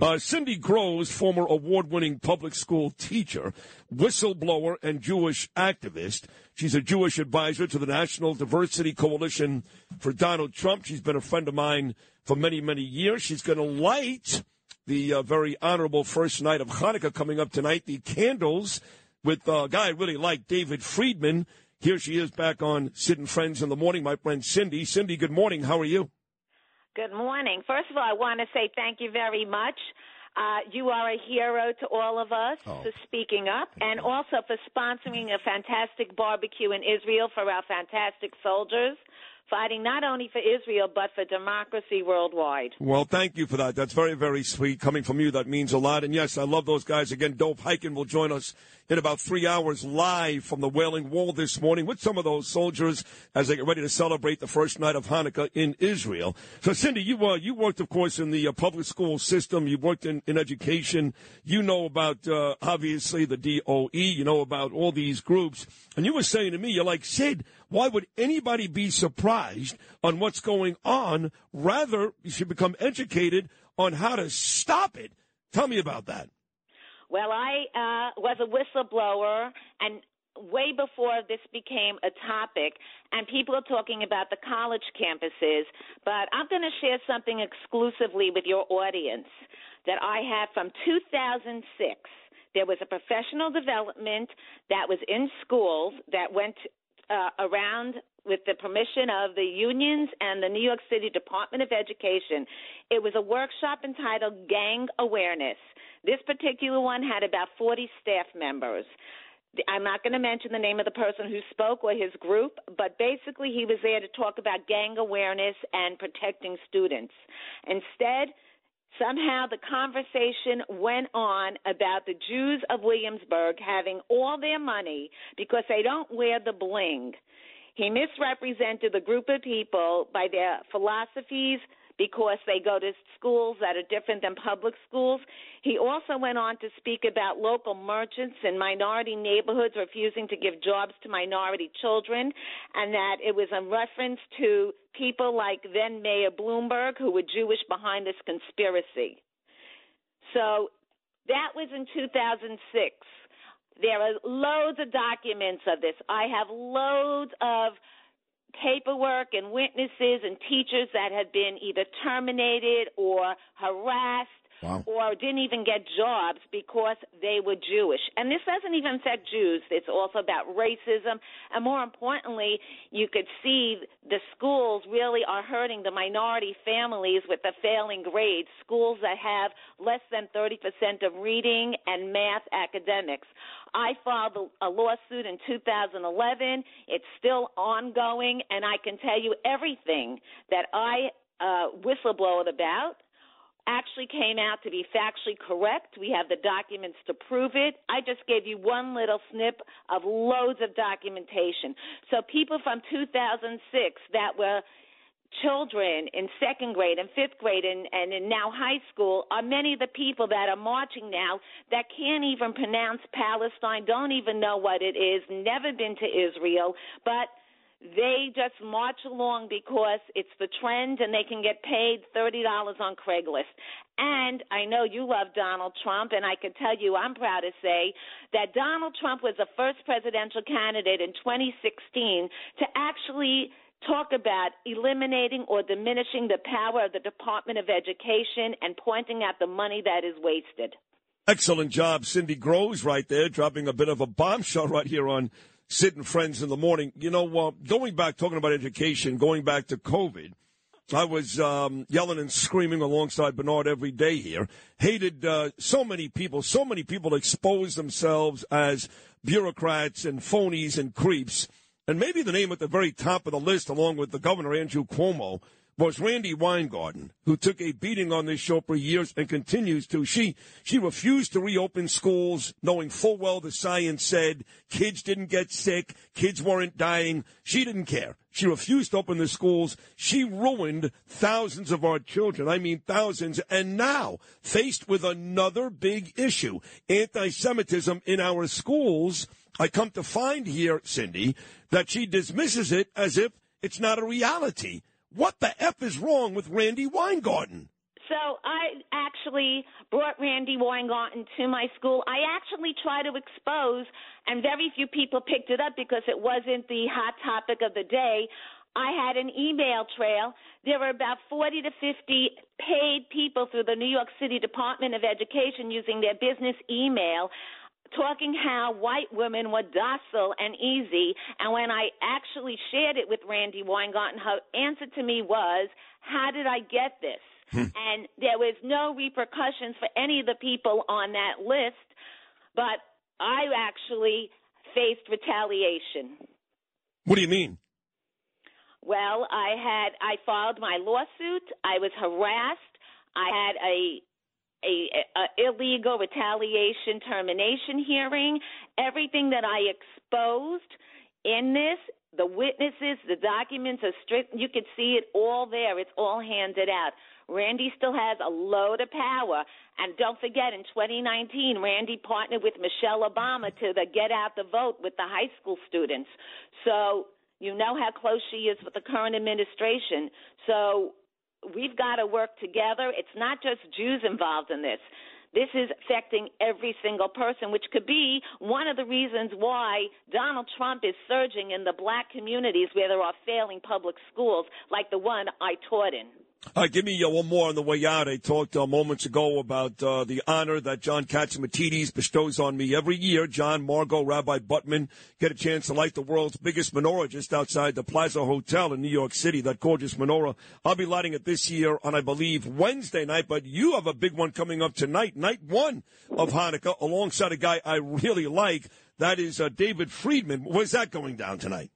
Uh, Cindy Grosz, former award winning public school teacher, whistleblower, and Jewish activist. She's a Jewish advisor to the National Diversity Coalition for Donald Trump. She's been a friend of mine for many, many years. She's going to light the uh, very honorable first night of Hanukkah coming up tonight, the candles with a guy I really like, David Friedman. Here she is back on Sid and Friends in the morning, my friend Cindy. Cindy, good morning. How are you? Good morning. First of all, I want to say thank you very much. Uh, you are a hero to all of us oh. for speaking up and also for sponsoring a fantastic barbecue in Israel for our fantastic soldiers fighting not only for Israel but for democracy worldwide. Well, thank you for that. That's very, very sweet. Coming from you, that means a lot. And yes, I love those guys. Again, Dov Hikind will join us in about three hours live from the Wailing Wall this morning with some of those soldiers as they get ready to celebrate the first night of Hanukkah in Israel. So, Cindy, you uh, you worked, of course, in the uh, public school system. You worked in, in education. You know about uh, obviously the DOE. You know about all these groups. And you were saying to me, you're like Sid. Why would anybody be surprised on what's going on? Rather, you should become educated on how to stop it. Tell me about that. Well, I uh, was a whistleblower, and way before this became a topic, and people are talking about the college campuses, but I'm going to share something exclusively with your audience that I have from 2006. There was a professional development that was in schools that went uh, around with the permission of the unions and the New York City Department of Education. It was a workshop entitled Gang Awareness. This particular one had about 40 staff members. I'm not going to mention the name of the person who spoke or his group, but basically he was there to talk about gang awareness and protecting students. Instead, somehow the conversation went on about the Jews of Williamsburg having all their money because they don't wear the bling. He misrepresented the group of people by their philosophies, because they go to schools that are different than public schools. He also went on to speak about local merchants in minority neighborhoods refusing to give jobs to minority children, and that it was a reference to people like then Mayor Bloomberg who were Jewish behind this conspiracy. So that was in 2006. There are loads of documents of this. I have loads of paperwork and witnesses and teachers that have been either terminated or harassed Wow. or didn't even get jobs because they were Jewish. And this doesn't even affect Jews. It's also about racism. And more importantly, you could see the schools really are hurting the minority families with the failing grades, schools that have less than 30% of reading and math academics. I filed a lawsuit in 2011. It's still ongoing, and I can tell you everything that I uh, whistleblowed about actually came out to be factually correct. We have the documents to prove it. I just gave you one little snip of loads of documentation. So people from 2006 that were children in second grade and fifth grade and, and in now high school are many of the people that are marching now that can't even pronounce Palestine, don't even know what it is, never been to Israel, but they just march along because it's the trend and they can get paid $30 on Craigslist. And I know you love Donald Trump, and I can tell you I'm proud to say that Donald Trump was the first presidential candidate in 2016 to actually talk about eliminating or diminishing the power of the Department of Education and pointing out the money that is wasted. Excellent job, Cindy Grosz, right there, dropping a bit of a bombshell right here on And Friends in the morning. You know, uh, going back, talking about education, going back to COVID, I was um, yelling and screaming alongside Bernard every day here. Hated uh, so many people, so many people expose themselves as bureaucrats and phonies and creeps. And maybe the name at the very top of the list, along with the governor, Andrew Cuomo, was Randi Weingarten, who took a beating on this show for years and continues to. She she refused to reopen schools, knowing full well the science said kids didn't get sick, kids weren't dying. She didn't care. She refused to open the schools. She ruined thousands of our children. I mean thousands. And now, faced with another big issue, anti-Semitism in our schools, I come to find here, Cindy, that she dismisses it as if it's not a reality. What the F is wrong with Randi Weingarten? So I actually brought Randi Weingarten to my school. I actually tried to expose, and very few people picked it up because it wasn't the hot topic of the day. I had an email trail. There were about 40 to 50 paid people through the New York City Department of Education using their business email talking how white women were docile and easy. And when I actually shared it with Randi Weingarten, her answer to me was, How did I get this? Hmm. and there was no repercussions for any of the people on that list, but I actually faced retaliation. What do you mean? Well, I had I filed my lawsuit. I was harassed. I had a a, a, illegal retaliation termination hearing. Everything that I exposed in this, the witnesses, the documents are strict. You could see it all there. It's all handed out. Randi still has a load of power. And don't forget, in 2019, Randi partnered with Michelle Obama to the get out the vote with the high school students. So you know how close she is with the current administration. So we've got to work together. It's not just Jews involved in this. This is affecting every single person, which could be one of the reasons why Donald Trump is surging in the black communities where there are failing public schools, like the one I taught in. Give me uh, one more on the way out. I talked uh, moments ago about uh, the honor that John Catsimatidis bestows on me every year. John, Margot, Rabbi Butman get a chance to light the world's biggest menorah just outside the Plaza Hotel in New York City, that gorgeous menorah. I'll be lighting it this year on, I believe, Wednesday night, but you have a big one coming up tonight, night one of Hanukkah, alongside a guy I really like. That is uh, David Friedman. Where's that going down tonight?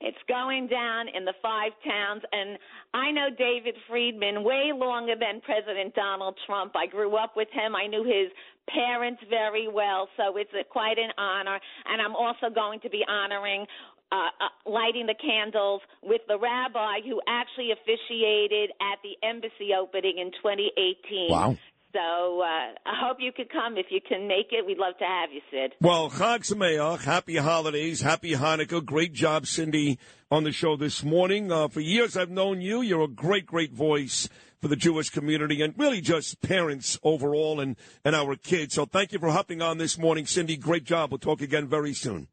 It's going down in the five towns. And I know David Friedman way longer than President Donald Trump. I grew up with him. I knew his parents very well. So it's a, quite an honor. And I'm also going to be honoring uh, uh, lighting the candles with the rabbi who actually officiated at the embassy opening in 2018. Wow. So uh, I hope you could come if you can make it. We'd love to have you, Sid. Well, Chag Sameach, happy holidays, happy Hanukkah. Great job, Cindy, on the show this morning. Uh, for years I've known you. You're a great, great voice for the Jewish community and really just parents overall and, and our kids. So thank you for hopping on this morning, Cindy. Great job. We'll talk again very soon.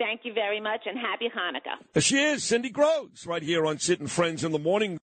Thank you very much and happy Hanukkah. She is Cindy Grosz right here on Sid and Friends in the Morning.